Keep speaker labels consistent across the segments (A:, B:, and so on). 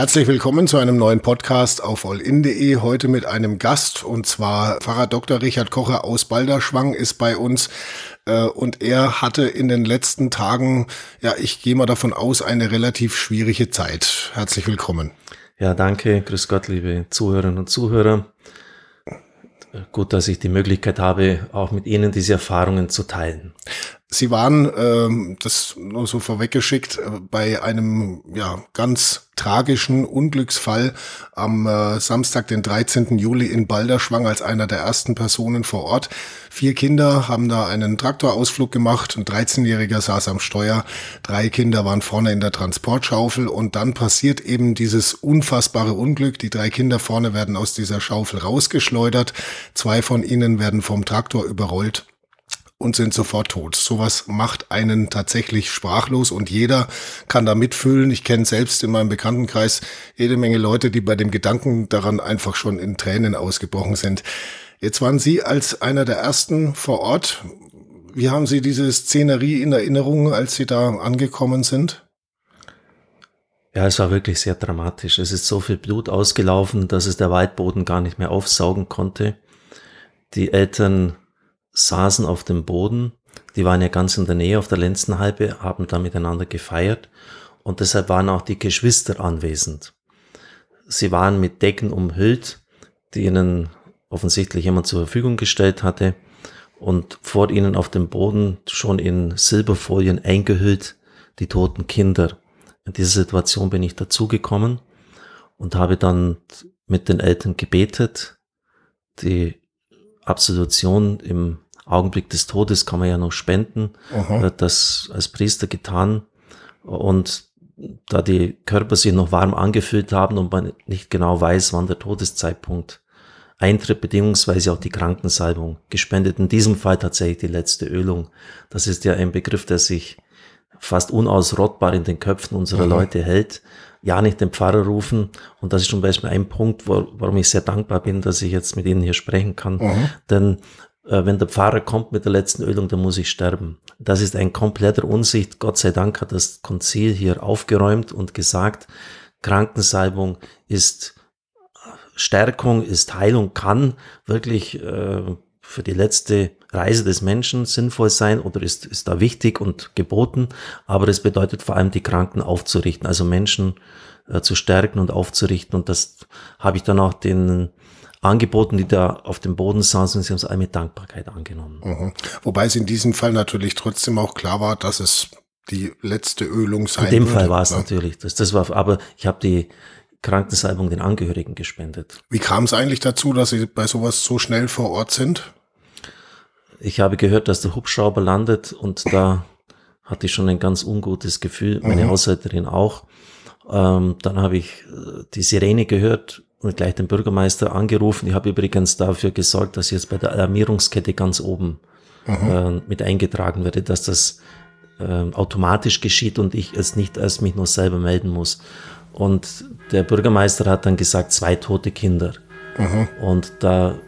A: Herzlich willkommen zu einem neuen Podcast auf allin.de. Heute mit einem Gast und zwar Pfarrer Dr. Richard Kocher aus Balderschwang ist bei uns. Äh, und er hatte in den letzten Tagen, ja, ich gehe mal davon aus, eine relativ schwierige Zeit. Herzlich willkommen.
B: Ja, danke. Grüß Gott, liebe Zuhörerinnen und Zuhörer. Gut, dass ich die Möglichkeit habe, auch mit Ihnen diese Erfahrungen zu teilen.
A: Sie waren, ähm, das nur so vorweggeschickt, äh, bei einem ja ganz tragischen Unglücksfall am äh, Samstag, den 13. Juli in Balderschwang als einer der ersten Personen vor Ort. Vier Kinder haben da einen Traktorausflug gemacht, ein 13-Jähriger saß am Steuer, drei Kinder waren vorne in der Transportschaufel und dann passiert eben dieses unfassbare Unglück. Die drei Kinder vorne werden aus dieser Schaufel rausgeschleudert, zwei von ihnen werden vom Traktor überrollt und sind sofort tot. Sowas macht einen tatsächlich sprachlos und jeder kann da mitfühlen. Ich kenne selbst in meinem Bekanntenkreis jede Menge Leute, die bei dem Gedanken daran einfach schon in Tränen ausgebrochen sind. Jetzt waren Sie als einer der ersten vor Ort. Wie haben Sie diese Szenerie in Erinnerung, als Sie da angekommen sind?
B: Ja, es war wirklich sehr dramatisch. Es ist so viel Blut ausgelaufen, dass es der Waldboden gar nicht mehr aufsaugen konnte. Die Eltern saßen auf dem Boden. Die waren ja ganz in der Nähe auf der Lenzenhalbe, haben da miteinander gefeiert und deshalb waren auch die Geschwister anwesend. Sie waren mit Decken umhüllt, die ihnen offensichtlich jemand zur Verfügung gestellt hatte und vor ihnen auf dem Boden schon in Silberfolien eingehüllt die toten Kinder. In dieser Situation bin ich dazugekommen und habe dann mit den Eltern gebetet, die Absolution im Augenblick des Todes kann man ja noch spenden. Aha. Äh, das als Priester getan. Und da die Körper sich noch warm angefühlt haben und man nicht genau weiß, wann der Todeszeitpunkt eintritt, beziehungsweise auch die Krankensalbung gespendet. In diesem Fall tatsächlich die letzte Ölung. Das ist ja ein Begriff, der sich fast unausrottbar in den Köpfen unserer mhm. Leute hält ja nicht den Pfarrer rufen. Und das ist zum Beispiel ein Punkt, wo, warum ich sehr dankbar bin, dass ich jetzt mit Ihnen hier sprechen kann. Mhm. Denn wenn der Pfarrer kommt mit der letzten Ölung, dann muss ich sterben. Das ist ein kompletter Unsicht. Gott sei Dank hat das Konzil hier aufgeräumt und gesagt, Krankensalbung ist Stärkung, ist Heilung, kann wirklich äh, für die letzte Reise des Menschen sinnvoll sein oder ist, ist da wichtig und geboten, aber es bedeutet vor allem die Kranken aufzurichten, also Menschen äh, zu stärken und aufzurichten und das habe ich dann auch den Angeboten, die da auf dem Boden saßen, und sie haben es alle mit Dankbarkeit angenommen.
A: Mhm. Wobei es in diesem Fall natürlich trotzdem auch klar war, dass es die letzte Ölung sein
B: In dem würde, Fall war es ne? natürlich, das, das war, aber ich habe die Krankensalbung den Angehörigen gespendet.
A: Wie kam es eigentlich dazu, dass Sie bei sowas so schnell vor Ort sind?
B: Ich habe gehört, dass der Hubschrauber landet und da hatte ich schon ein ganz ungutes Gefühl, meine mhm. Haushälterin auch. Ähm, dann habe ich äh, die Sirene gehört und gleich den Bürgermeister angerufen. Ich habe übrigens dafür gesorgt, dass ich jetzt bei der Alarmierungskette ganz oben mhm. äh, mit eingetragen werde, dass das äh, automatisch geschieht und ich es nicht erst mich nur selber melden muss. Und der Bürgermeister hat dann gesagt, zwei tote Kinder. Mhm. Und da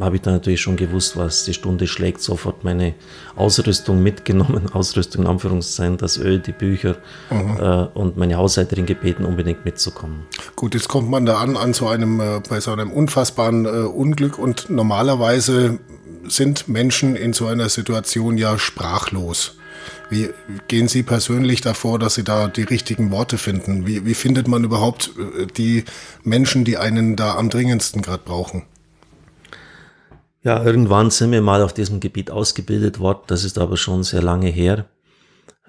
B: habe ich dann natürlich schon gewusst, was die Stunde schlägt, sofort meine Ausrüstung mitgenommen, Ausrüstung in Anführungszeichen, das Öl, die Bücher mhm. äh, und meine Haushälterin gebeten, unbedingt mitzukommen.
A: Gut, jetzt kommt man da an, an so einem, äh, bei so einem unfassbaren äh, Unglück und normalerweise sind Menschen in so einer Situation ja sprachlos. Wie gehen Sie persönlich davor, dass Sie da die richtigen Worte finden? Wie, wie findet man überhaupt äh, die Menschen, die einen da am dringendsten gerade brauchen?
B: Ja, irgendwann sind wir mal auf diesem Gebiet ausgebildet worden. Das ist aber schon sehr lange her,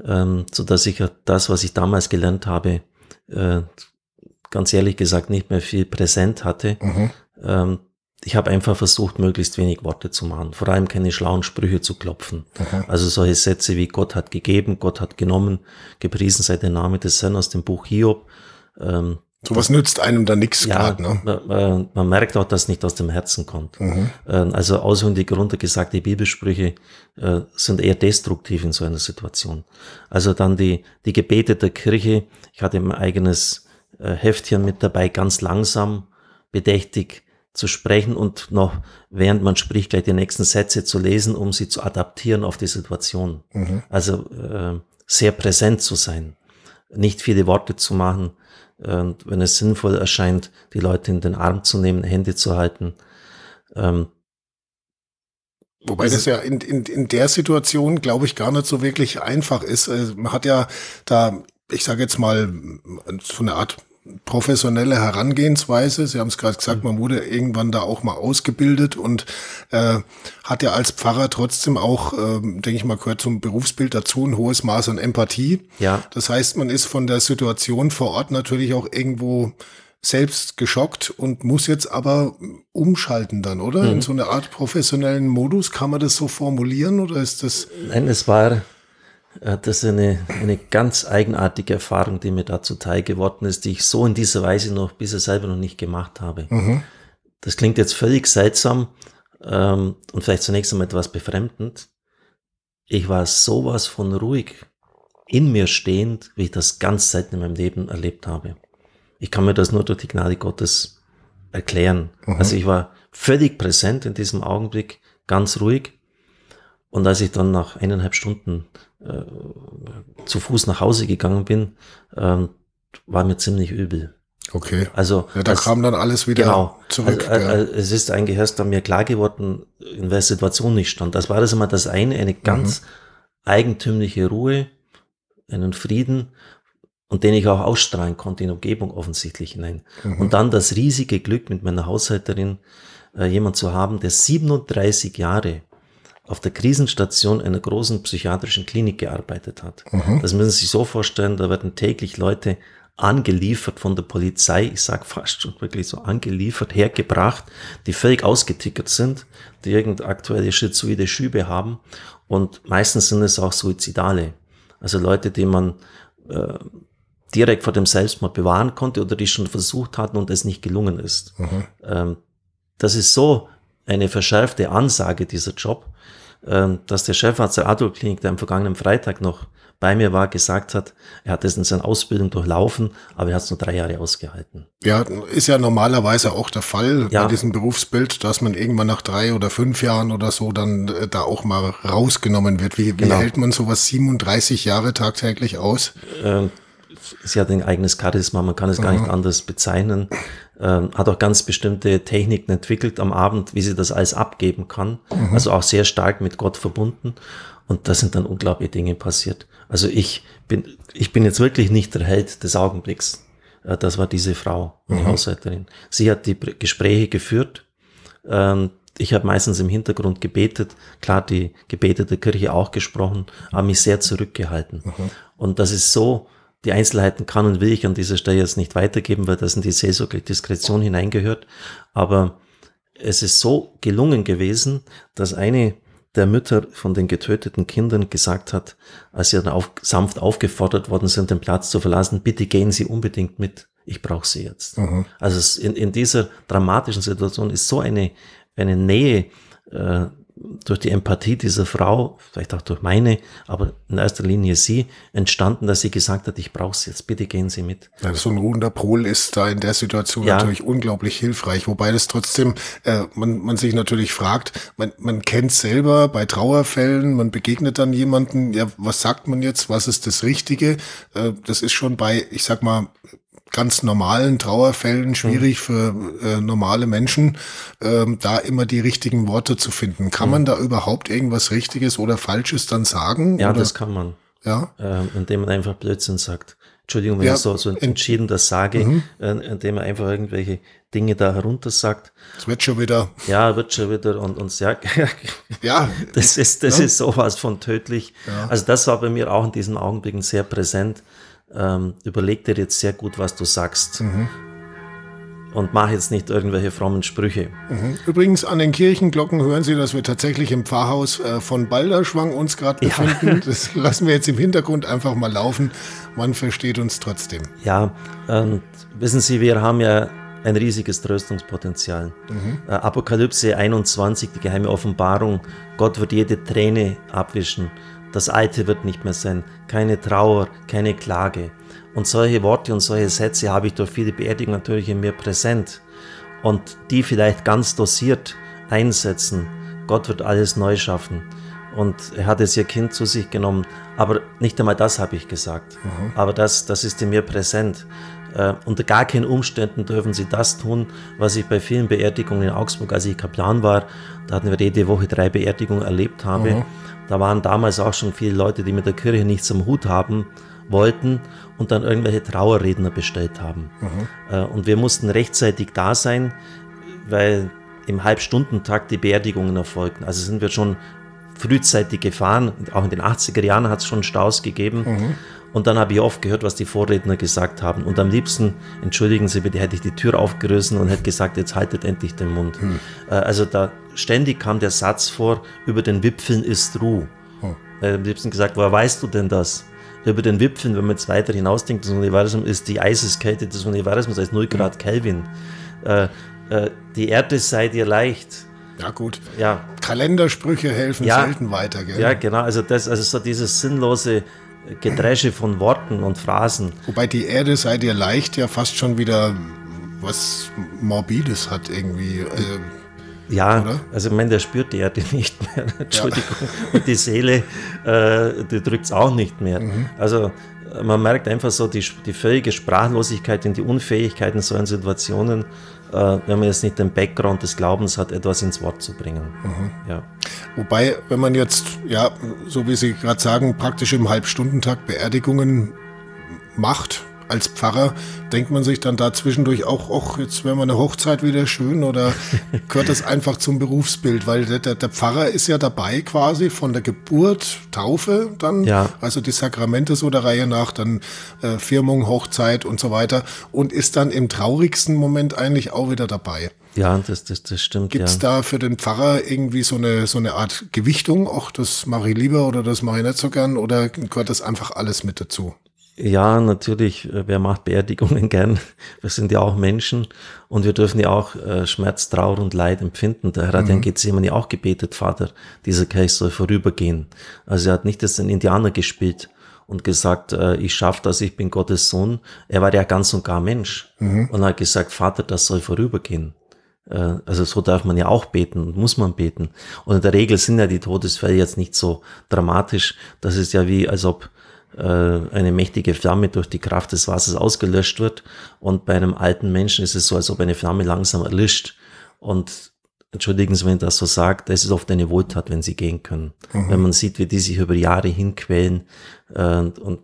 B: ähm, so dass ich das, was ich damals gelernt habe, äh, ganz ehrlich gesagt nicht mehr viel präsent hatte. Mhm. Ähm, ich habe einfach versucht, möglichst wenig Worte zu machen, vor allem keine schlauen Sprüche zu klopfen. Mhm. Also solche Sätze wie Gott hat gegeben, Gott hat genommen, gepriesen sei der Name des Herrn aus dem Buch Hiob.
A: Ähm, Sowas nützt einem da nichts
B: ja, gerade. Ne? Man, man, merkt auch, dass nicht aus dem Herzen kommt. Mhm. Ähm, also auswendig runtergesagte Bibelsprüche äh, sind eher destruktiv in so einer Situation. Also dann die, die Gebete der Kirche. Ich hatte mein eigenes äh, Heftchen mit dabei, ganz langsam, bedächtig zu sprechen und noch, während man spricht, gleich die nächsten Sätze zu lesen, um sie zu adaptieren auf die Situation. Mhm. Also äh, sehr präsent zu sein, nicht viele Worte zu machen, Und wenn es sinnvoll erscheint, die Leute in den Arm zu nehmen, Hände zu halten. Ähm,
A: Wobei das, ja in, in, in der Situation, glaube ich, gar nicht so wirklich einfach ist. Äh, man hat ja da, ich sage jetzt mal, so eine Art professionelle Herangehensweise. Sie haben es gerade gesagt, man wurde irgendwann da auch mal ausgebildet und äh, hat ja als Pfarrer trotzdem auch, äh, denke ich mal, gehört zum Berufsbild dazu ein hohes Maß an Empathie.
B: Ja.
A: Das heißt, man ist von der Situation vor Ort natürlich auch irgendwo selbst geschockt und muss jetzt aber umschalten dann, oder? Mhm. In so eine Art professionellen Modus. Kann man das so formulieren oder ist das?
B: Nein, es war das ist eine, eine ganz eigenartige Erfahrung, die mir da zuteil geworden ist, die ich so in dieser Weise noch bisher selber noch nicht gemacht habe. Mhm. Das klingt jetzt völlig seltsam ähm, und vielleicht zunächst einmal etwas befremdend. Ich war sowas von ruhig in mir stehend, wie ich das ganz selten in meinem Leben erlebt habe. Ich kann mir das nur durch die Gnade Gottes erklären. Mhm. Also ich war völlig präsent in diesem Augenblick, ganz ruhig. Und als ich dann nach eineinhalb Stunden äh, zu Fuß nach Hause gegangen bin, ähm, war mir ziemlich übel.
A: Okay.
B: Also
A: ja, da als, kam dann alles wieder
B: genau,
A: zurück.
B: Also, ja. also, es ist eigentlich erst dann mir klar geworden, in welcher Situation ich stand. Das war das immer das eine, eine ganz mhm. eigentümliche Ruhe, einen Frieden und den ich auch ausstrahlen konnte in Umgebung offensichtlich hinein. Mhm. Und dann das riesige Glück mit meiner Haushälterin, äh, jemand zu haben, der 37 Jahre auf der Krisenstation einer großen psychiatrischen Klinik gearbeitet hat. Mhm. Das müssen Sie sich so vorstellen, da werden täglich Leute angeliefert von der Polizei, ich sag fast schon wirklich so angeliefert, hergebracht, die völlig ausgetickert sind, die irgendeine aktuelle schizoide Schübe haben und meistens sind es auch Suizidale. Also Leute, die man äh, direkt vor dem Selbstmord bewahren konnte oder die schon versucht hatten und es nicht gelungen ist. Mhm. Ähm, das ist so eine verschärfte Ansage, dieser Job, ähm, dass der Chefarzt der Adolf-Klinik, der am vergangenen Freitag noch bei mir war, gesagt hat, er hat es in seiner Ausbildung durchlaufen, aber er hat es nur drei Jahre ausgehalten.
A: Ja, ist ja normalerweise auch der Fall ja. bei diesem Berufsbild, dass man irgendwann nach drei oder fünf Jahren oder so dann äh, da auch mal rausgenommen wird. Wie, wie genau. hält man sowas 37 Jahre tagtäglich aus?
B: Ähm, sie hat ein eigenes Charisma, man kann es gar nicht anders bezeichnen ähm, hat auch ganz bestimmte Techniken entwickelt am Abend, wie sie das alles abgeben kann. Mhm. Also auch sehr stark mit Gott verbunden. Und da sind dann unglaubliche Dinge passiert. Also ich bin, ich bin jetzt wirklich nicht der Held des Augenblicks. Äh, das war diese Frau, die mhm. Haushälterin. Sie hat die Gespräche geführt. Ähm, ich habe meistens im Hintergrund gebetet, klar die Gebete der Kirche auch gesprochen, aber mich sehr zurückgehalten. Mhm. Und das ist so die Einzelheiten kann und will ich an dieser Stelle jetzt nicht weitergeben, weil das in die seelsorgliche Diskretion hineingehört. Aber es ist so gelungen gewesen, dass eine der Mütter von den getöteten Kindern gesagt hat, als sie dann auf, sanft aufgefordert worden sind, den Platz zu verlassen, bitte gehen Sie unbedingt mit, ich brauche Sie jetzt. Mhm. Also in, in dieser dramatischen Situation ist so eine, eine Nähe äh, durch die Empathie dieser Frau, vielleicht auch durch meine, aber in erster Linie sie, entstanden, dass sie gesagt hat, ich brauche sie jetzt, bitte gehen Sie mit.
A: Ja, so ein ruhender Pol ist da in der Situation ja. natürlich unglaublich hilfreich, wobei das trotzdem, äh, man, man sich natürlich fragt, man, man kennt selber bei Trauerfällen, man begegnet dann jemanden, ja, was sagt man jetzt, was ist das Richtige? Äh, das ist schon bei, ich sag mal, ganz normalen Trauerfällen schwierig mhm. für äh, normale Menschen, ähm, da immer die richtigen Worte zu finden. Kann mhm. man da überhaupt irgendwas Richtiges oder Falsches dann sagen?
B: Ja,
A: oder?
B: das kann man.
A: Ja.
B: Ähm, indem man einfach Blödsinn sagt. Entschuldigung, wenn ja, ich so, so entschieden das sage, mhm. äh, indem man einfach irgendwelche Dinge da herunter sagt.
A: Es wird schon wieder.
B: Ja, wird schon wieder und, und ja, ja, das ist, das ja. ist sowas von tödlich. Ja. Also das war bei mir auch in diesen Augenblicken sehr präsent ähm, überleg dir jetzt sehr gut, was du sagst. Mhm. Und mach jetzt nicht irgendwelche frommen Sprüche.
A: Mhm. Übrigens, an den Kirchenglocken hören Sie, dass wir tatsächlich im Pfarrhaus äh, von Balderschwang uns gerade befinden. Ja. Das lassen wir jetzt im Hintergrund einfach mal laufen. Man versteht uns trotzdem.
B: Ja, und wissen Sie, wir haben ja ein riesiges Tröstungspotenzial. Mhm. Äh, Apokalypse 21, die geheime Offenbarung. Gott wird jede Träne abwischen. Das Alte wird nicht mehr sein, keine Trauer, keine Klage. Und solche Worte und solche Sätze habe ich durch viele Beerdigungen natürlich in mir präsent. Und die vielleicht ganz dosiert einsetzen. Gott wird alles neu schaffen. und er hat jetzt ihr Kind zu sich genommen. Aber nicht einmal das habe ich gesagt. Mhm. Aber das, das ist in mir präsent. Äh, unter gar keinen Umständen dürfen sie das tun, was ich bei vielen Beerdigungen in Augsburg, als ich Kaplan war, da hatten wir jede Woche drei Beerdigungen erlebt habe. Mhm. Da waren damals auch schon viele Leute, die mit der Kirche nichts am Hut haben wollten und dann irgendwelche Trauerredner bestellt haben. Mhm. Äh, und wir mussten rechtzeitig da sein, weil im Halbstundentakt die Beerdigungen erfolgten. Also sind wir schon frühzeitig gefahren. Auch in den 80er Jahren hat es schon Staus gegeben. Mhm. Und dann habe ich oft gehört, was die Vorredner gesagt haben. Und am liebsten, entschuldigen Sie bitte, hätte ich die Tür aufgerissen und hätte gesagt, jetzt haltet endlich den Mund. Mhm. Also da ständig kam der Satz vor, über den Wipfeln ist Ruhe. Mhm. Am liebsten gesagt, woher weißt du denn das? Über den Wipfeln, wenn man jetzt weiter hinausdenkt, das Universum ist die Eiseskälte des Universums als 0 Grad hm. Kelvin. Äh, äh, die Erde sei dir leicht
A: ja, gut. Ja. Kalendersprüche helfen ja, selten weiter, gell?
B: Ja, genau. Also, das, also so dieses sinnlose Gedresche von Worten und Phrasen.
A: Wobei die Erde sei dir leicht ja fast schon wieder was Morbides hat irgendwie. Äh,
B: ja, oder? also ich meine, der spürt die Erde nicht mehr. Entschuldigung. Ja. Und die Seele, äh, die drückt es auch nicht mehr. Mhm. Also man merkt einfach so die, die völlige Sprachlosigkeit und die Unfähigkeit in solchen Situationen wenn man jetzt nicht den Background des Glaubens hat, etwas ins Wort zu bringen. Mhm.
A: Ja. Wobei, wenn man jetzt, ja, so wie Sie gerade sagen, praktisch im Halbstundentag Beerdigungen macht, als Pfarrer denkt man sich dann da zwischendurch auch, ach, jetzt wäre mal eine Hochzeit wieder schön oder gehört das einfach zum Berufsbild? Weil der, der, der, Pfarrer ist ja dabei quasi von der Geburt, Taufe dann, ja. also die Sakramente so der Reihe nach, dann äh, Firmung, Hochzeit und so weiter und ist dann im traurigsten Moment eigentlich auch wieder dabei.
B: Ja, das, das, das stimmt.
A: Gibt es ja. da für den Pfarrer irgendwie so eine, so eine Art Gewichtung? Ach, das mache ich lieber oder das mache ich nicht so gern oder gehört das einfach alles mit dazu?
B: Ja, natürlich, äh, wer macht Beerdigungen gern? Wir sind ja auch Menschen und wir dürfen ja auch äh, Schmerz, Trauer und Leid empfinden. Der Herr hat mhm. ja in Gethsemane auch gebetet, Vater, dieser Kelch soll vorübergehen. Also er hat nicht das den Indianer gespielt und gesagt, äh, ich schaff das, ich bin Gottes Sohn. Er war ja ganz und gar Mensch mhm. und hat gesagt, Vater, das soll vorübergehen. Also so darf man ja auch beten und muss man beten. Und in der Regel sind ja die Todesfälle jetzt nicht so dramatisch. Das ist ja wie, als ob eine mächtige Flamme durch die Kraft des Wassers ausgelöscht wird. Und bei einem alten Menschen ist es so, als ob eine Flamme langsam erlischt. Und entschuldigen Sie, wenn ich das so sage, das ist oft eine Wohltat, wenn sie gehen können. Mhm. Wenn man sieht, wie die sich über Jahre hinquälen äh, und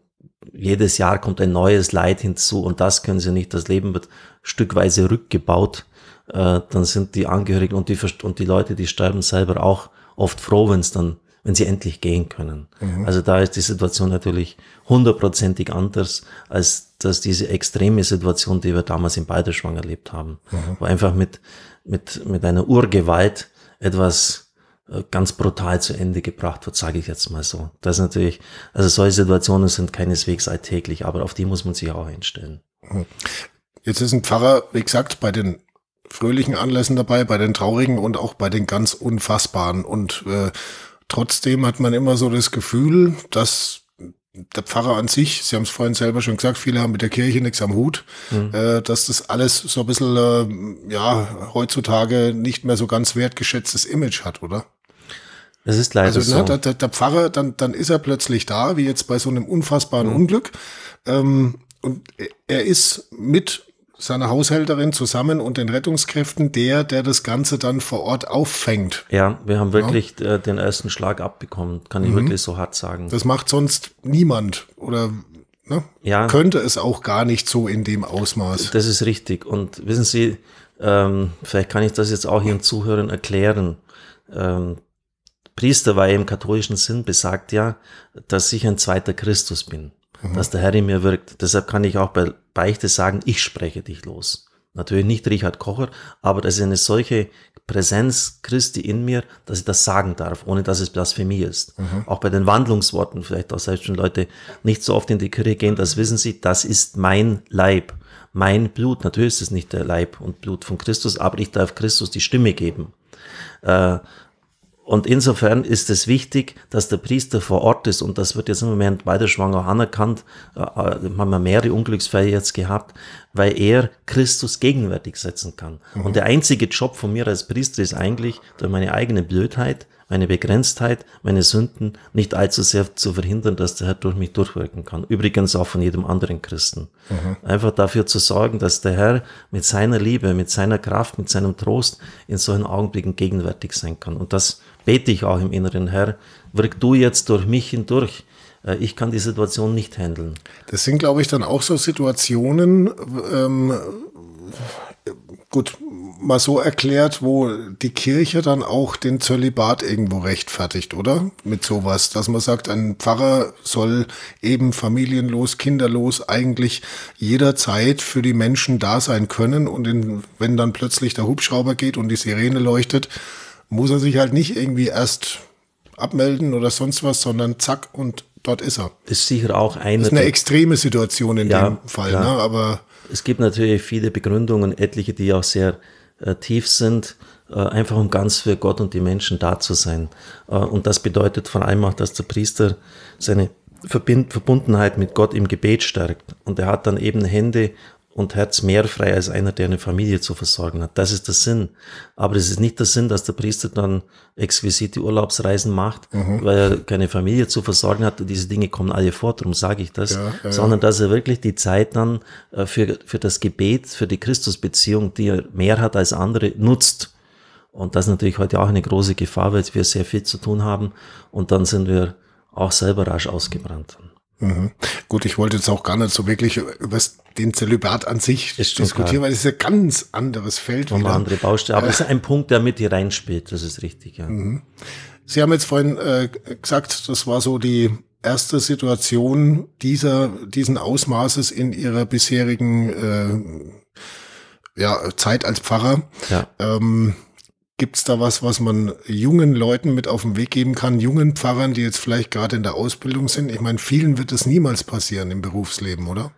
B: jedes Jahr kommt ein neues Leid hinzu und das können sie nicht. Das Leben wird stückweise rückgebaut. Äh, dann sind die Angehörigen und die, und die Leute, die sterben selber auch oft froh, wenn es dann wenn sie endlich gehen können. Mhm. Also da ist die Situation natürlich hundertprozentig anders als dass diese extreme Situation, die wir damals in Balderschwang erlebt haben, mhm. wo einfach mit, mit, mit einer Urgewalt etwas äh, ganz brutal zu Ende gebracht wird, sage ich jetzt mal so. Das ist natürlich, also solche Situationen sind keineswegs alltäglich, aber auf die muss man sich auch einstellen. Mhm.
A: Jetzt ist ein Pfarrer, wie gesagt, bei den fröhlichen Anlässen dabei, bei den traurigen und auch bei den ganz unfassbaren. Und äh, Trotzdem hat man immer so das Gefühl, dass der Pfarrer an sich, Sie haben es vorhin selber schon gesagt, viele haben mit der Kirche nichts am Hut, mhm. äh, dass das alles so ein bisschen, äh, ja, heutzutage nicht mehr so ganz wertgeschätztes Image hat, oder?
B: Das ist leider also, ne, so.
A: Ne, der, der, Pfarrer, dann, dann ist er plötzlich da, wie jetzt bei so einem unfassbaren mhm. Unglück. Ähm, und er ist mit seiner Haushälterin zusammen und den Rettungskräften der, der das Ganze dann vor Ort auffängt.
B: Ja, wir haben wirklich ja. Äh, den ersten Schlag abbekommen, kann ich mhm. wirklich so hart sagen.
A: Das macht sonst niemand oder ne? ja. könnte es auch gar nicht so in dem Ausmaß.
B: Das ist richtig. Und wissen Sie, ähm, vielleicht kann ich das jetzt auch Ihren Zuhörern erklären. Ähm, Priesterweihe im katholischen Sinn besagt ja, dass ich ein zweiter Christus bin mhm. dass der Herr in mir wirkt. Deshalb kann ich auch bei Beichte sagen, ich spreche dich los. Natürlich nicht Richard Kocher, aber das ist eine solche Präsenz Christi in mir, dass ich das sagen darf, ohne dass es Blasphemie ist. Mhm. Auch bei den Wandlungsworten, vielleicht auch selbst wenn Leute nicht so oft in die Kirche gehen, das wissen sie, das ist mein Leib, mein Blut. Natürlich ist es nicht der Leib und Blut von Christus, aber ich darf Christus die Stimme geben. Äh, und insofern ist es wichtig, dass der Priester vor Ort ist und das wird jetzt im Moment bei der Schwanger anerkannt. Äh, äh, haben wir mehrere Unglücksfälle jetzt gehabt, weil er Christus gegenwärtig setzen kann. Mhm. Und der einzige Job von mir als Priester ist eigentlich, durch meine eigene Blödheit meine Begrenztheit, meine Sünden nicht allzu sehr zu verhindern, dass der Herr durch mich durchwirken kann. Übrigens auch von jedem anderen Christen. Mhm. Einfach dafür zu sorgen, dass der Herr mit seiner Liebe, mit seiner Kraft, mit seinem Trost in solchen Augenblicken gegenwärtig sein kann. Und das bete ich auch im Inneren, Herr, wirk du jetzt durch mich hindurch. Äh, ich kann die Situation nicht handeln.
A: Das sind, glaube ich, dann auch so Situationen, ähm, gut, mal so erklärt, wo die Kirche dann auch den Zölibat irgendwo rechtfertigt, oder? Mit sowas, dass man sagt, ein Pfarrer soll eben familienlos, kinderlos eigentlich jederzeit für die Menschen da sein können und in, wenn dann plötzlich der Hubschrauber geht und die Sirene leuchtet, muss er sich halt nicht irgendwie erst abmelden oder sonst was, sondern zack und dort ist er.
B: Ist sicher auch eine.
A: Das ist eine extreme Situation in ja, dem Fall, ne? aber
B: es gibt natürlich viele Begründungen, etliche, die auch sehr äh, tief sind, äh, einfach um ganz für Gott und die Menschen da zu sein. Äh, und das bedeutet vor allem auch, dass der Priester seine Verbundenheit mit Gott im Gebet stärkt. Und er hat dann eben Hände und Herz mehr frei als einer, der eine Familie zu versorgen hat. Das ist der Sinn. Aber es ist nicht der Sinn, dass der Priester dann exquisite Urlaubsreisen macht, mhm. weil er keine Familie zu versorgen hat. Und diese Dinge kommen alle vor, darum sage ich das. Ja, ja, sondern dass er wirklich die Zeit dann äh, für, für das Gebet, für die Christusbeziehung, die er mehr hat als andere, nutzt. Und das ist natürlich heute auch eine große Gefahr, weil wir sehr viel zu tun haben. Und dann sind wir auch selber rasch ausgebrannt.
A: Mhm. Gut, ich wollte jetzt auch gar nicht so wirklich über den Zölibat an sich diskutieren, weil es ist ein ganz anderes Feld.
B: Und andere Baustelle. Aber es ist ein Punkt, der mit hier reinspielt, das ist richtig, ja. Mhm.
A: Sie haben jetzt vorhin äh, gesagt, das war so die erste Situation dieser, diesen Ausmaßes in Ihrer bisherigen äh, ja, Zeit als Pfarrer. Ja. Ähm, Gibt es da was, was man jungen Leuten mit auf den Weg geben kann, jungen Pfarrern, die jetzt vielleicht gerade in der Ausbildung sind? Ich meine, vielen wird das niemals passieren im Berufsleben, oder?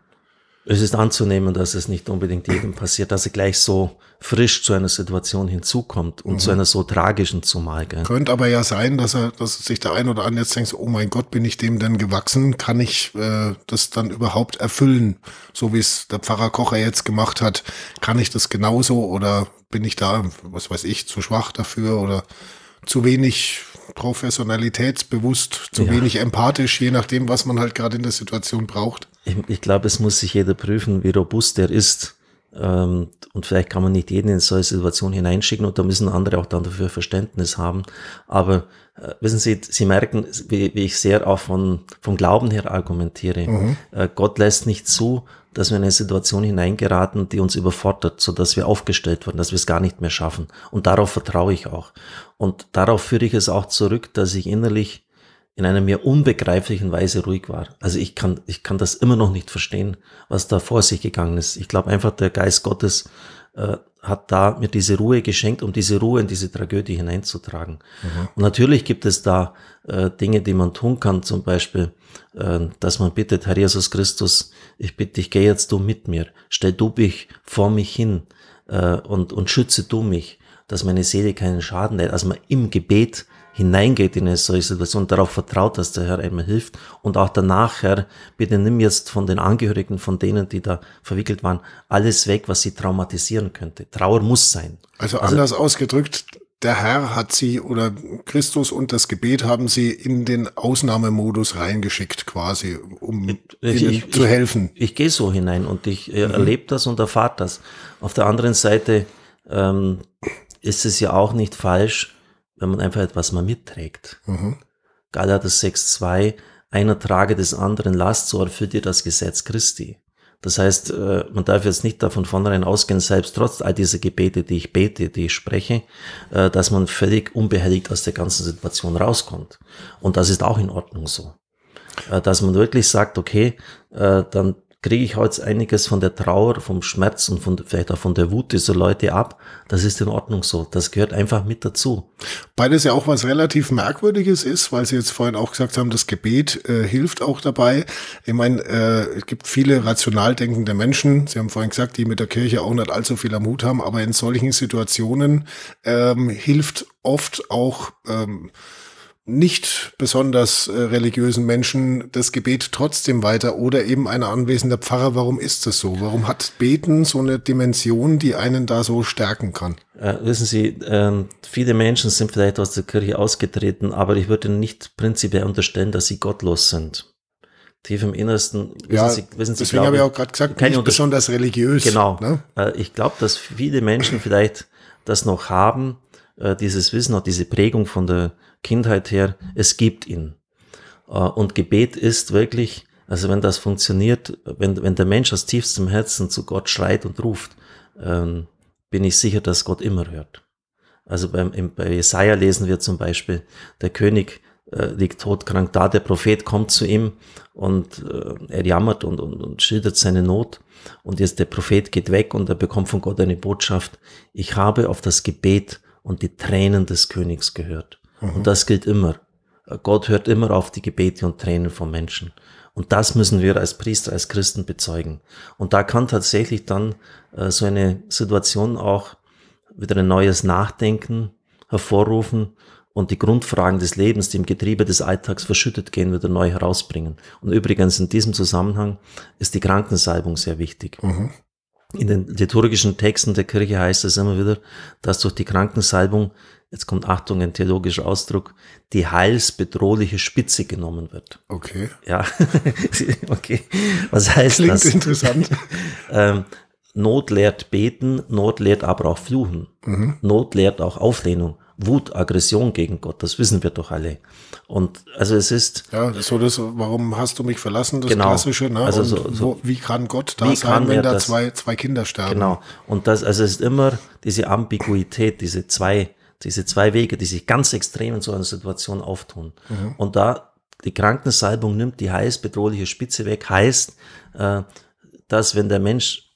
B: Es ist anzunehmen, dass es nicht unbedingt jedem passiert, dass er gleich so frisch zu einer Situation hinzukommt und mhm. zu einer so tragischen zumal. Gell?
A: Könnte aber ja sein, dass er, dass sich der ein oder andere jetzt denkt, oh mein Gott, bin ich dem denn gewachsen? Kann ich äh, das dann überhaupt erfüllen? So wie es der Pfarrer Kocher jetzt gemacht hat, kann ich das genauso oder bin ich da, was weiß ich, zu schwach dafür oder zu wenig professionalitätsbewusst, zu ja. wenig empathisch, je nachdem, was man halt gerade in der Situation braucht?
B: Ich, ich glaube, es muss sich jeder prüfen, wie robust er ist. Ähm, und vielleicht kann man nicht jeden in so eine Situation hineinschicken und da müssen andere auch dann dafür Verständnis haben. Aber äh, wissen Sie, Sie merken, wie, wie, ich sehr auch von, vom Glauben her argumentiere. Mhm. Äh, Gott lässt nicht zu, dass wir in eine Situation hineingeraten, die uns überfordert, so dass wir aufgestellt werden, dass wir es gar nicht mehr schaffen. Und darauf vertraue ich auch. Und darauf führe ich es auch zurück, dass ich innerlich in einer mir unbegreiflichen Weise ruhig war. Also ich kann, ich kann das immer noch nicht verstehen, was da vor sich gegangen ist. Ich glaube einfach, der Geist Gottes äh, hat da mir diese Ruhe geschenkt, um diese Ruhe in diese Tragödie hineinzutragen. Mhm. Und natürlich gibt es da äh, Dinge, die man tun kann, zum Beispiel, äh, dass man bittet, Herr Jesus Christus, ich bitte dich, geh jetzt du mit mir, stell du mich vor mich hin äh, und, und schütze du mich, dass meine Seele keinen Schaden leidet. Also man im Gebet hineingeht in eine solche Situation, darauf vertraut, dass der Herr einmal hilft und auch danach, Herr, bitte nimm jetzt von den Angehörigen, von denen, die da verwickelt waren, alles weg, was sie traumatisieren könnte. Trauer muss sein.
A: Also, also anders ausgedrückt, der Herr hat sie oder Christus und das Gebet haben sie in den Ausnahmemodus reingeschickt, quasi, um ich, ihnen ich, zu helfen.
B: Ich, ich, gehe so hinein und ich äh, mhm. erlebe das und erfahre das. Auf der anderen Seite ähm, ist es ja auch nicht falsch, wenn man einfach etwas mal mitträgt. Mhm. Galater 6,2, einer trage des anderen Last, so erfüllt ihr das Gesetz Christi. Das heißt, äh, man darf jetzt nicht davon vornherein ausgehen, selbst trotz all dieser Gebete, die ich bete, die ich spreche, äh, dass man völlig unbehelligt aus der ganzen Situation rauskommt. Und das ist auch in Ordnung so. Äh, dass man wirklich sagt, okay, dann kriege ich heute einiges von der Trauer, vom Schmerz und von, vielleicht auch von der Wut dieser Leute ab. Das ist in Ordnung so. Das gehört einfach mit dazu.
A: Beides ja auch was relativ Merkwürdiges ist, weil Sie jetzt vorhin auch gesagt haben, das Gebet äh, hilft auch dabei. Ich meine, äh, es gibt viele rational denkende Menschen, Sie haben vorhin gesagt, die mit der Kirche auch nicht allzu viel am Hut haben, aber in solchen Situationen ähm, hilft oft auch ähm, nicht besonders äh, religiösen Menschen das Gebet trotzdem weiter oder eben ein anwesender Pfarrer. Warum ist das so? Warum hat Beten so eine Dimension, die einen da so stärken kann?
B: Äh, wissen Sie, äh, viele Menschen sind vielleicht aus der Kirche ausgetreten, aber ich würde nicht prinzipiell unterstellen, dass sie gottlos sind. Tief im Innersten,
A: wissen ja, Sie, wissen Sie, deswegen habe ich auch gerade gesagt, nicht besonders religiös.
B: Genau. Ne? Äh, ich glaube, dass viele Menschen vielleicht das noch haben, äh, dieses Wissen, auch diese Prägung von der Kindheit her, es gibt ihn. Äh, und Gebet ist wirklich, also wenn das funktioniert, wenn, wenn der Mensch aus tiefstem Herzen zu Gott schreit und ruft, ähm, bin ich sicher, dass Gott immer hört. Also beim, bei Jesaja lesen wir zum Beispiel, der König äh, liegt todkrank da, der Prophet kommt zu ihm und äh, er jammert und, und, und schildert seine Not und jetzt der Prophet geht weg und er bekommt von Gott eine Botschaft, ich habe auf das Gebet und die Tränen des Königs gehört. Mhm. Und das gilt immer. Gott hört immer auf die Gebete und Tränen von Menschen. Und das müssen wir als Priester, als Christen bezeugen. Und da kann tatsächlich dann äh, so eine Situation auch wieder ein neues Nachdenken hervorrufen und die Grundfragen des Lebens, die im Getriebe des Alltags verschüttet gehen, wieder neu herausbringen. Und übrigens in diesem Zusammenhang ist die Krankensalbung sehr wichtig. Mhm. In den liturgischen Texten der Kirche heißt es immer wieder, dass durch die Krankensalbung jetzt kommt Achtung, ein theologischer Ausdruck, die heilsbedrohliche Spitze genommen wird.
A: Okay.
B: Ja, okay. Was heißt
A: Klingt
B: das?
A: Klingt interessant.
B: ähm, Not lehrt beten, Not lehrt aber auch Fluchen. Mhm. Not lehrt auch Auflehnung. Wut, Aggression gegen Gott, das wissen wir doch alle. Und also es ist.
A: Ja, so das, warum hast du mich verlassen, das
B: genau,
A: Klassische, ne?
B: Also so,
A: so, wo, wie kann Gott da sein, wenn da das, zwei, zwei Kinder sterben?
B: Genau. Und das, also es ist immer diese Ambiguität, diese zwei diese zwei Wege, die sich ganz extrem in so einer Situation auftun. Mhm. Und da die Krankensalbung nimmt die heiß bedrohliche Spitze weg, heißt, äh, dass wenn der Mensch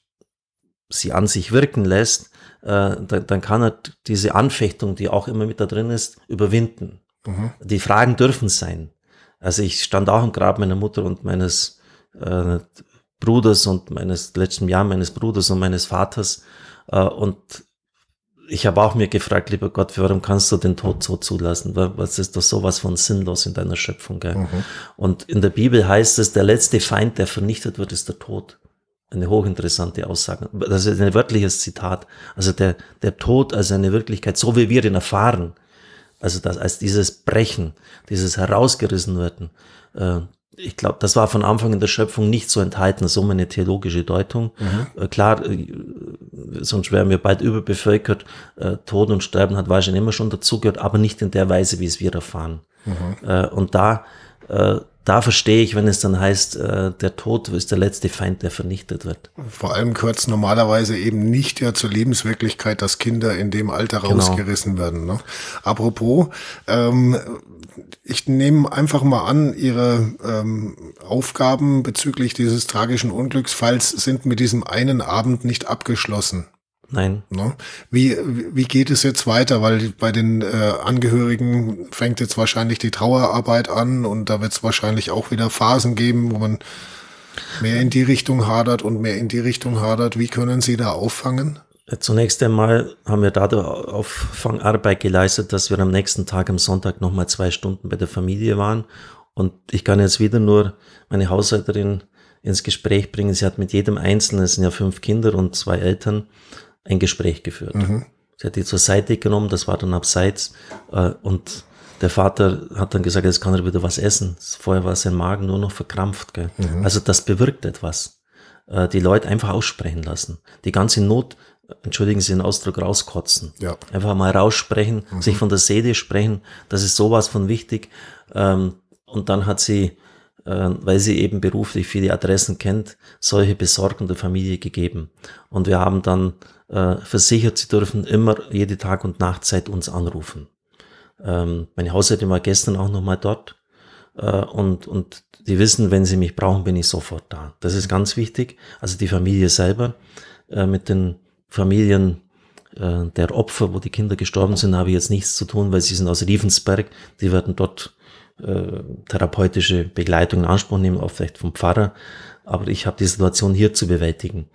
B: sie an sich wirken lässt, äh, dann, dann kann er diese Anfechtung, die auch immer mit da drin ist, überwinden. Mhm. Die Fragen dürfen sein. Also ich stand auch im Grab meiner Mutter und meines äh, Bruders und meines letzten Jahr meines Bruders und meines Vaters äh, und ich habe auch mir gefragt, lieber Gott, warum kannst du den Tod so zulassen? Was ist doch sowas von sinnlos in deiner Schöpfung? Gell? Mhm. Und in der Bibel heißt es, der letzte Feind, der vernichtet wird, ist der Tod. Eine hochinteressante Aussage. Das ist ein wörtliches Zitat. Also der, der Tod als eine Wirklichkeit, so wie wir ihn erfahren, also das als dieses Brechen, dieses herausgerissen werden, äh, ich glaube, das war von Anfang in der Schöpfung nicht so enthalten, so meine theologische Deutung. Mhm. Äh, klar, äh, sonst wären wir bald überbevölkert. Äh, Tod und Sterben hat wahrscheinlich immer schon dazugehört, aber nicht in der Weise, wie es wir erfahren. Mhm. Äh, und da, äh, da verstehe ich, wenn es dann heißt, äh, der Tod ist der letzte Feind, der vernichtet wird.
A: Vor allem gehört es normalerweise eben nicht ja zur Lebenswirklichkeit, dass Kinder in dem Alter genau. rausgerissen werden. Ne? Apropos, ähm, ich nehme einfach mal an, Ihre ähm, Aufgaben bezüglich dieses tragischen Unglücksfalls sind mit diesem einen Abend nicht abgeschlossen.
B: Nein.
A: Ne? Wie, wie geht es jetzt weiter? Weil bei den äh, Angehörigen fängt jetzt wahrscheinlich die Trauerarbeit an und da wird es wahrscheinlich auch wieder Phasen geben, wo man mehr in die Richtung hadert und mehr in die Richtung hadert. Wie können Sie da auffangen?
B: Zunächst einmal haben wir da Auffangarbeit geleistet, dass wir am nächsten Tag am Sonntag nochmal zwei Stunden bei der Familie waren. Und ich kann jetzt wieder nur meine Haushälterin ins Gespräch bringen. Sie hat mit jedem Einzelnen, es sind ja fünf Kinder und zwei Eltern, ein Gespräch geführt. Mhm. Sie hat die zur Seite genommen, das war dann abseits. Äh, und der Vater hat dann gesagt, jetzt kann er wieder was essen. Vorher war sein Magen nur noch verkrampft. Gell? Mhm. Also das bewirkt etwas. Äh, die Leute einfach aussprechen lassen. Die ganze Not, entschuldigen Sie den Ausdruck, rauskotzen. Ja. Einfach mal raussprechen, mhm. sich von der Seele sprechen. Das ist sowas von wichtig. Ähm, und dann hat sie äh, weil sie eben beruflich viele Adressen kennt, solche Besorgung der Familie gegeben. Und wir haben dann äh, versichert, sie dürfen immer jede Tag- und Nachtzeit uns anrufen. Ähm, meine Haushälterin war gestern auch nochmal dort. Äh, und, und die wissen, wenn sie mich brauchen, bin ich sofort da. Das ist ganz wichtig. Also die Familie selber äh, mit den Familien äh, der Opfer, wo die Kinder gestorben sind, habe ich jetzt nichts zu tun, weil sie sind aus Riefensberg. Die werden dort äh, therapeutische Begleitung in Anspruch nehmen, auch vielleicht vom Pfarrer. Aber ich habe die Situation hier zu bewältigen.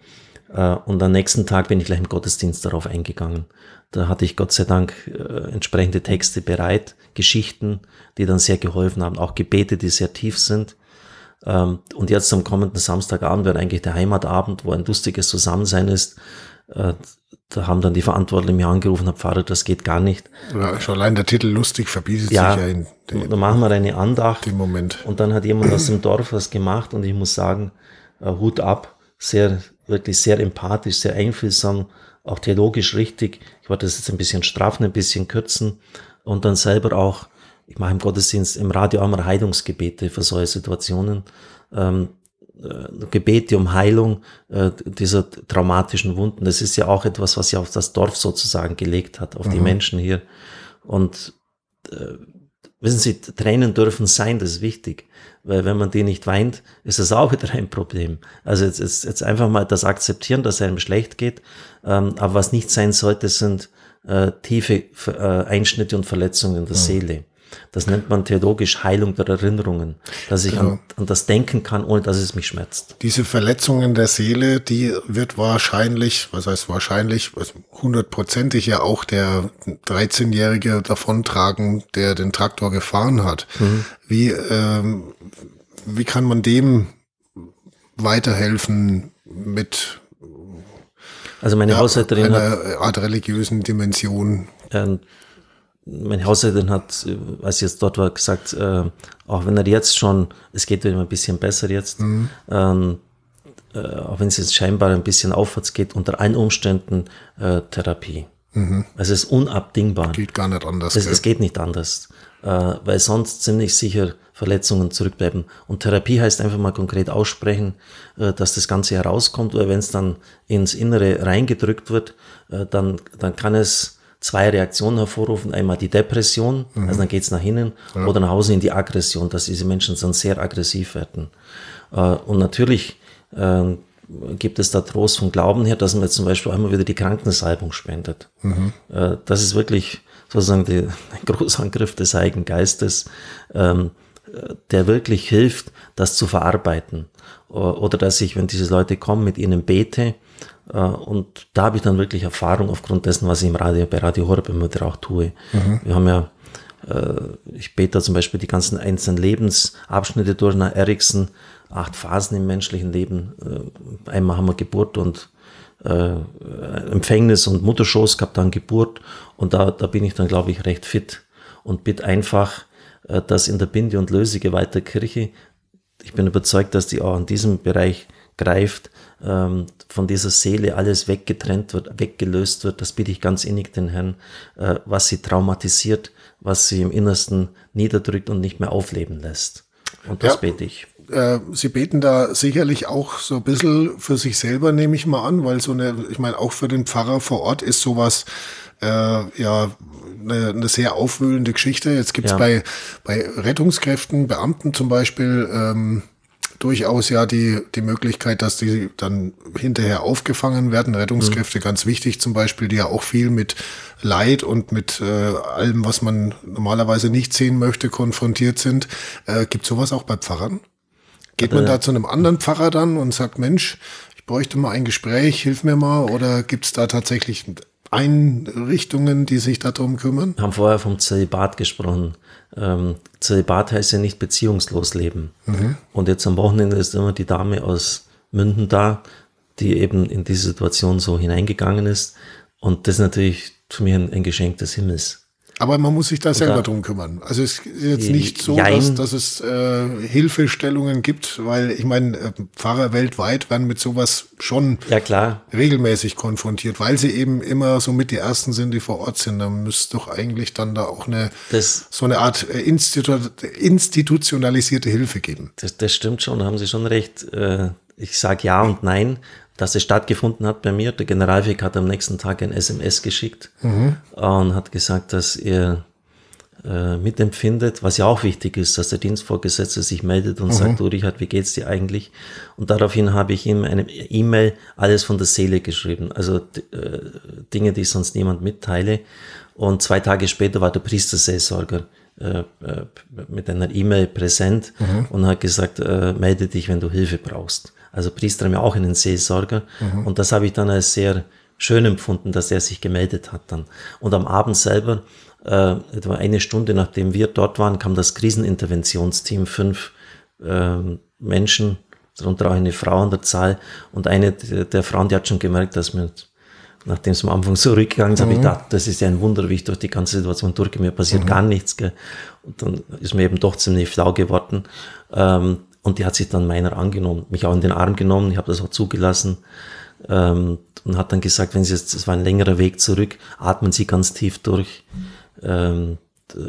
B: Äh, und am nächsten Tag bin ich gleich im Gottesdienst darauf eingegangen. Da hatte ich Gott sei Dank äh, entsprechende Texte bereit, Geschichten, die dann sehr geholfen haben, auch Gebete, die sehr tief sind. Ähm, und jetzt am kommenden Samstagabend wird eigentlich der Heimatabend, wo ein lustiges Zusammensein ist. Äh, da haben dann die Verantwortlichen mir angerufen, Herr Pfarrer, das geht gar nicht.
A: Ja, schon allein der Titel lustig verbietet
B: ja,
A: sich ja
B: in dem, Da machen wir eine Andacht.
A: Im Moment.
B: Und dann hat jemand aus dem Dorf was gemacht und ich muss sagen, Hut ab, sehr, wirklich sehr empathisch, sehr einfühlsam, auch theologisch richtig. Ich wollte das jetzt ein bisschen straffen, ein bisschen kürzen und dann selber auch, ich mache im Gottesdienst im Radio auch mal Heilungsgebete für solche Situationen. Ähm, äh, Gebete um Heilung äh, dieser traumatischen Wunden. Das ist ja auch etwas, was ja auf das Dorf sozusagen gelegt hat, auf mhm. die Menschen hier. Und äh, wissen Sie, Tränen dürfen sein, das ist wichtig. Weil wenn man die nicht weint, ist das auch wieder ein Problem. Also jetzt, jetzt, jetzt einfach mal das akzeptieren, dass einem schlecht geht. Ähm, aber was nicht sein sollte, sind äh, tiefe äh, Einschnitte und Verletzungen der mhm. Seele. Das nennt man theologisch Heilung der Erinnerungen, dass ich genau. an, an, das denken kann, ohne dass es mich schmerzt.
A: Diese Verletzungen der Seele, die wird wahrscheinlich, was heißt wahrscheinlich, hundertprozentig ja auch der 13-Jährige davontragen, der den Traktor gefahren hat. Mhm. Wie, ähm, wie kann man dem weiterhelfen mit
B: also meine ja, Haushälterin
A: einer hat, Art religiösen Dimension.
B: Ähm, mein Haushälterin hat, äh, als ich jetzt dort war, gesagt, äh, auch wenn er jetzt schon, es geht ihm ein bisschen besser jetzt, mhm. ähm, äh, auch wenn es jetzt scheinbar ein bisschen aufwärts geht, unter allen Umständen äh, Therapie. Mhm. Also es ist unabdingbar.
A: Geht gar nicht anders.
B: Es, es geht nicht anders, äh, weil sonst ziemlich sicher Verletzungen zurückbleiben. Und Therapie heißt einfach mal konkret aussprechen, äh, dass das Ganze herauskommt, oder wenn es dann ins Innere reingedrückt wird, dann, dann kann es zwei Reaktionen hervorrufen. Einmal die Depression, mhm. also dann geht's nach innen, ja. oder nach außen in die Aggression, dass diese Menschen dann sehr aggressiv werden. Äh, und natürlich äh, gibt es da Trost vom Glauben her, dass man jetzt zum Beispiel einmal wieder die Krankensalbung spendet. Mhm. Äh, das ist wirklich sozusagen die, ein Großangriff des Heiligen Geistes, ähm, der wirklich hilft, das zu verarbeiten. Oder dass ich, wenn diese Leute kommen, mit ihnen bete, äh, und da habe ich dann wirklich Erfahrung aufgrund dessen, was ich im Radio, bei Radio Horeb immer wieder auch tue. Mhm. Wir haben ja, äh, ich bete da zum Beispiel die ganzen einzelnen Lebensabschnitte durch nach Eriksen, acht Phasen im menschlichen Leben. Äh, einmal haben wir Geburt und Empfängnis und Mutterschoß gehabt, dann Geburt und da, da bin ich dann, glaube ich, recht fit und bitte einfach, dass in der Binde- und Lösegewalt der Kirche, ich bin überzeugt, dass die auch in diesem Bereich greift, ähm, von dieser Seele alles weggetrennt wird, weggelöst wird. Das bitte ich ganz innig den Herrn, äh, was sie traumatisiert, was sie im Innersten niederdrückt und nicht mehr aufleben lässt. Und das ja. bete ich.
A: Äh, sie beten da sicherlich auch so ein bisschen für sich selber, nehme ich mal an, weil so eine, ich meine, auch für den Pfarrer vor Ort ist sowas äh, ja eine, eine sehr aufwühlende Geschichte. Jetzt gibt's ja. bei, bei Rettungskräften, Beamten zum Beispiel, ähm, durchaus ja die, die Möglichkeit, dass die dann hinterher aufgefangen werden. Rettungskräfte mhm. ganz wichtig zum Beispiel, die ja auch viel mit Leid und mit äh, allem, was man normalerweise nicht sehen möchte, konfrontiert sind. Äh, Gibt sowas auch bei Pfarrern? Geht man da zu einem anderen Pfarrer dann und sagt, Mensch, ich bräuchte mal ein Gespräch, hilf mir mal, oder gibt es da tatsächlich Einrichtungen, die sich darum kümmern?
B: Wir haben vorher vom Zölibat gesprochen. Ähm, Zölibat heißt ja nicht beziehungslos leben. Mhm. Und jetzt am Wochenende ist immer die Dame aus Münden da, die eben in diese Situation so hineingegangen ist. Und das ist natürlich für mich ein, ein Geschenk des Himmels.
A: Aber man muss sich da selber drum kümmern. Also es ist jetzt nicht so, dass, dass es äh, Hilfestellungen gibt, weil ich meine, äh, Pfarrer weltweit werden mit sowas schon
B: ja, klar.
A: regelmäßig konfrontiert, weil sie eben immer so mit die Ersten sind, die vor Ort sind. Da müsste doch eigentlich dann da auch eine das, so eine Art äh, Institu institutionalisierte Hilfe geben.
B: Das, das stimmt schon, haben Sie schon recht. Äh, ich sage ja und nein dass es stattgefunden hat bei mir. Der Generalweg hat am nächsten Tag ein SMS geschickt mhm. und hat gesagt, dass er äh, mitempfindet, was ja auch wichtig ist, dass der Dienstvorgesetzte sich meldet und mhm. sagt, du Richard, wie geht's dir eigentlich? Und daraufhin habe ich ihm eine E-Mail alles von der Seele geschrieben, also äh, Dinge, die ich sonst niemand mitteile. Und zwei Tage später war der Priesterseelsorger äh, äh mit einer E-Mail präsent mhm. und hat gesagt, äh, melde dich, wenn du Hilfe brauchst. Also Priester haben ja auch einen Seelsorger. Mhm. Und das habe ich dann als sehr schön empfunden, dass er sich gemeldet hat dann. Und am Abend selber, äh, etwa eine Stunde nachdem wir dort waren, kam das Kriseninterventionsteam, fünf äh, Menschen, darunter auch eine Frau an der Zahl. Und eine der Frauen, die hat schon gemerkt, dass wir nachdem es am Anfang zurückgegangen ist, mhm. habe ich gedacht, das ist ja ein Wunder, wie ich durch die ganze Situation durchgehe, mir passiert mhm. gar nichts. Gell. Und dann ist mir eben doch ziemlich flau geworden. Ähm, und die hat sich dann meiner angenommen, mich auch in den Arm genommen, ich habe das auch zugelassen ähm, und hat dann gesagt, wenn Sie jetzt, es war ein längerer Weg zurück, atmen Sie ganz tief durch, ähm,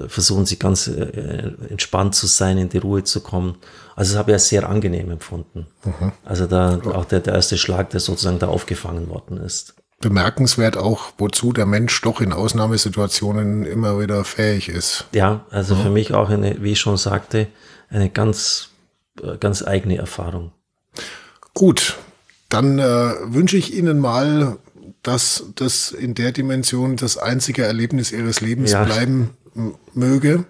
B: versuchen Sie ganz äh, entspannt zu sein, in die Ruhe zu kommen. Also das habe ich als sehr angenehm empfunden. Mhm. Also da auch der, der erste Schlag, der sozusagen da aufgefangen worden ist
A: bemerkenswert auch, wozu der Mensch doch in Ausnahmesituationen immer wieder fähig ist.
B: Ja, also ja. für mich auch eine, wie ich schon sagte, eine ganz, ganz eigene Erfahrung.
A: Gut, dann äh, wünsche ich Ihnen mal, dass das in der Dimension das einzige Erlebnis Ihres Lebens ja. bleiben möge.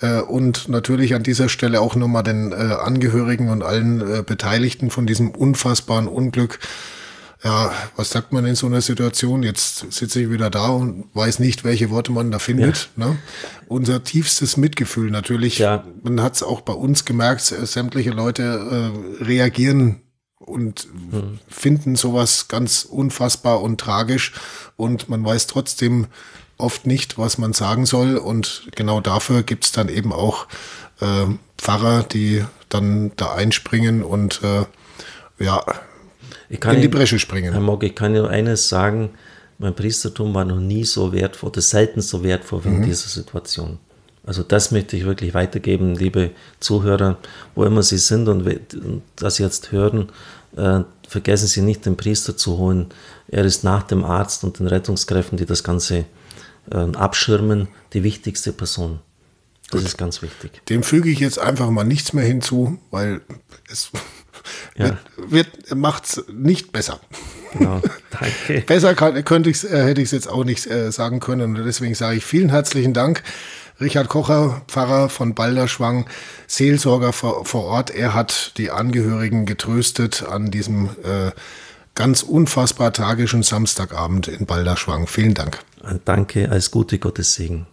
A: Äh, und natürlich an dieser Stelle auch nochmal den äh, Angehörigen und allen äh, Beteiligten von diesem unfassbaren Unglück ja, was sagt man in so einer Situation? Jetzt sitze ich wieder da und weiß nicht, welche Worte man da findet. Ja. Ne? Unser tiefstes Mitgefühl natürlich. Ja. Man hat es auch bei uns gemerkt, sämtliche Leute äh, reagieren und mhm. finden sowas ganz unfassbar und tragisch. Und man weiß trotzdem oft nicht, was man sagen soll. Und genau dafür gibt's dann eben auch äh, Pfarrer, die dann da einspringen und äh, ja, in die Bresche springen.
B: Herr Mogg, ich kann nur eines sagen, mein Priestertum war noch nie so wertvoll, das selten so wertvoll wie in mhm. dieser Situation. Also das möchte ich wirklich weitergeben, liebe Zuhörer, wo immer Sie sind und das jetzt hören, äh, vergessen Sie nicht, den Priester zu holen. Er ist nach dem Arzt und den Rettungskräften, die das Ganze äh, abschirmen, die wichtigste Person. Das Gut. ist ganz wichtig.
A: Dem füge ich jetzt einfach mal nichts mehr hinzu, weil es ja. wird, wird macht's nicht besser. Genau, danke. besser kann, könnte ich's, äh, hätte ich es jetzt auch nicht äh, sagen können. Und deswegen sage ich vielen herzlichen Dank. Richard Kocher, Pfarrer von Balderschwang, Seelsorger vor, vor Ort. Er hat die Angehörigen getröstet an diesem äh, ganz unfassbar tragischen Samstagabend in Balderschwang. Vielen Dank.
B: Danke, als gute Gottes Segen.